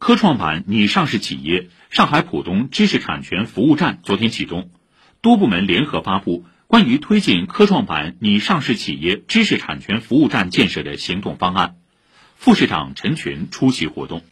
科创板拟上市企业上海浦东知识产权服务站昨天启动。多部门联合发布关于推进科创板拟上市企业知识产权服务站建设的行动方案。副市长陈群出席活动。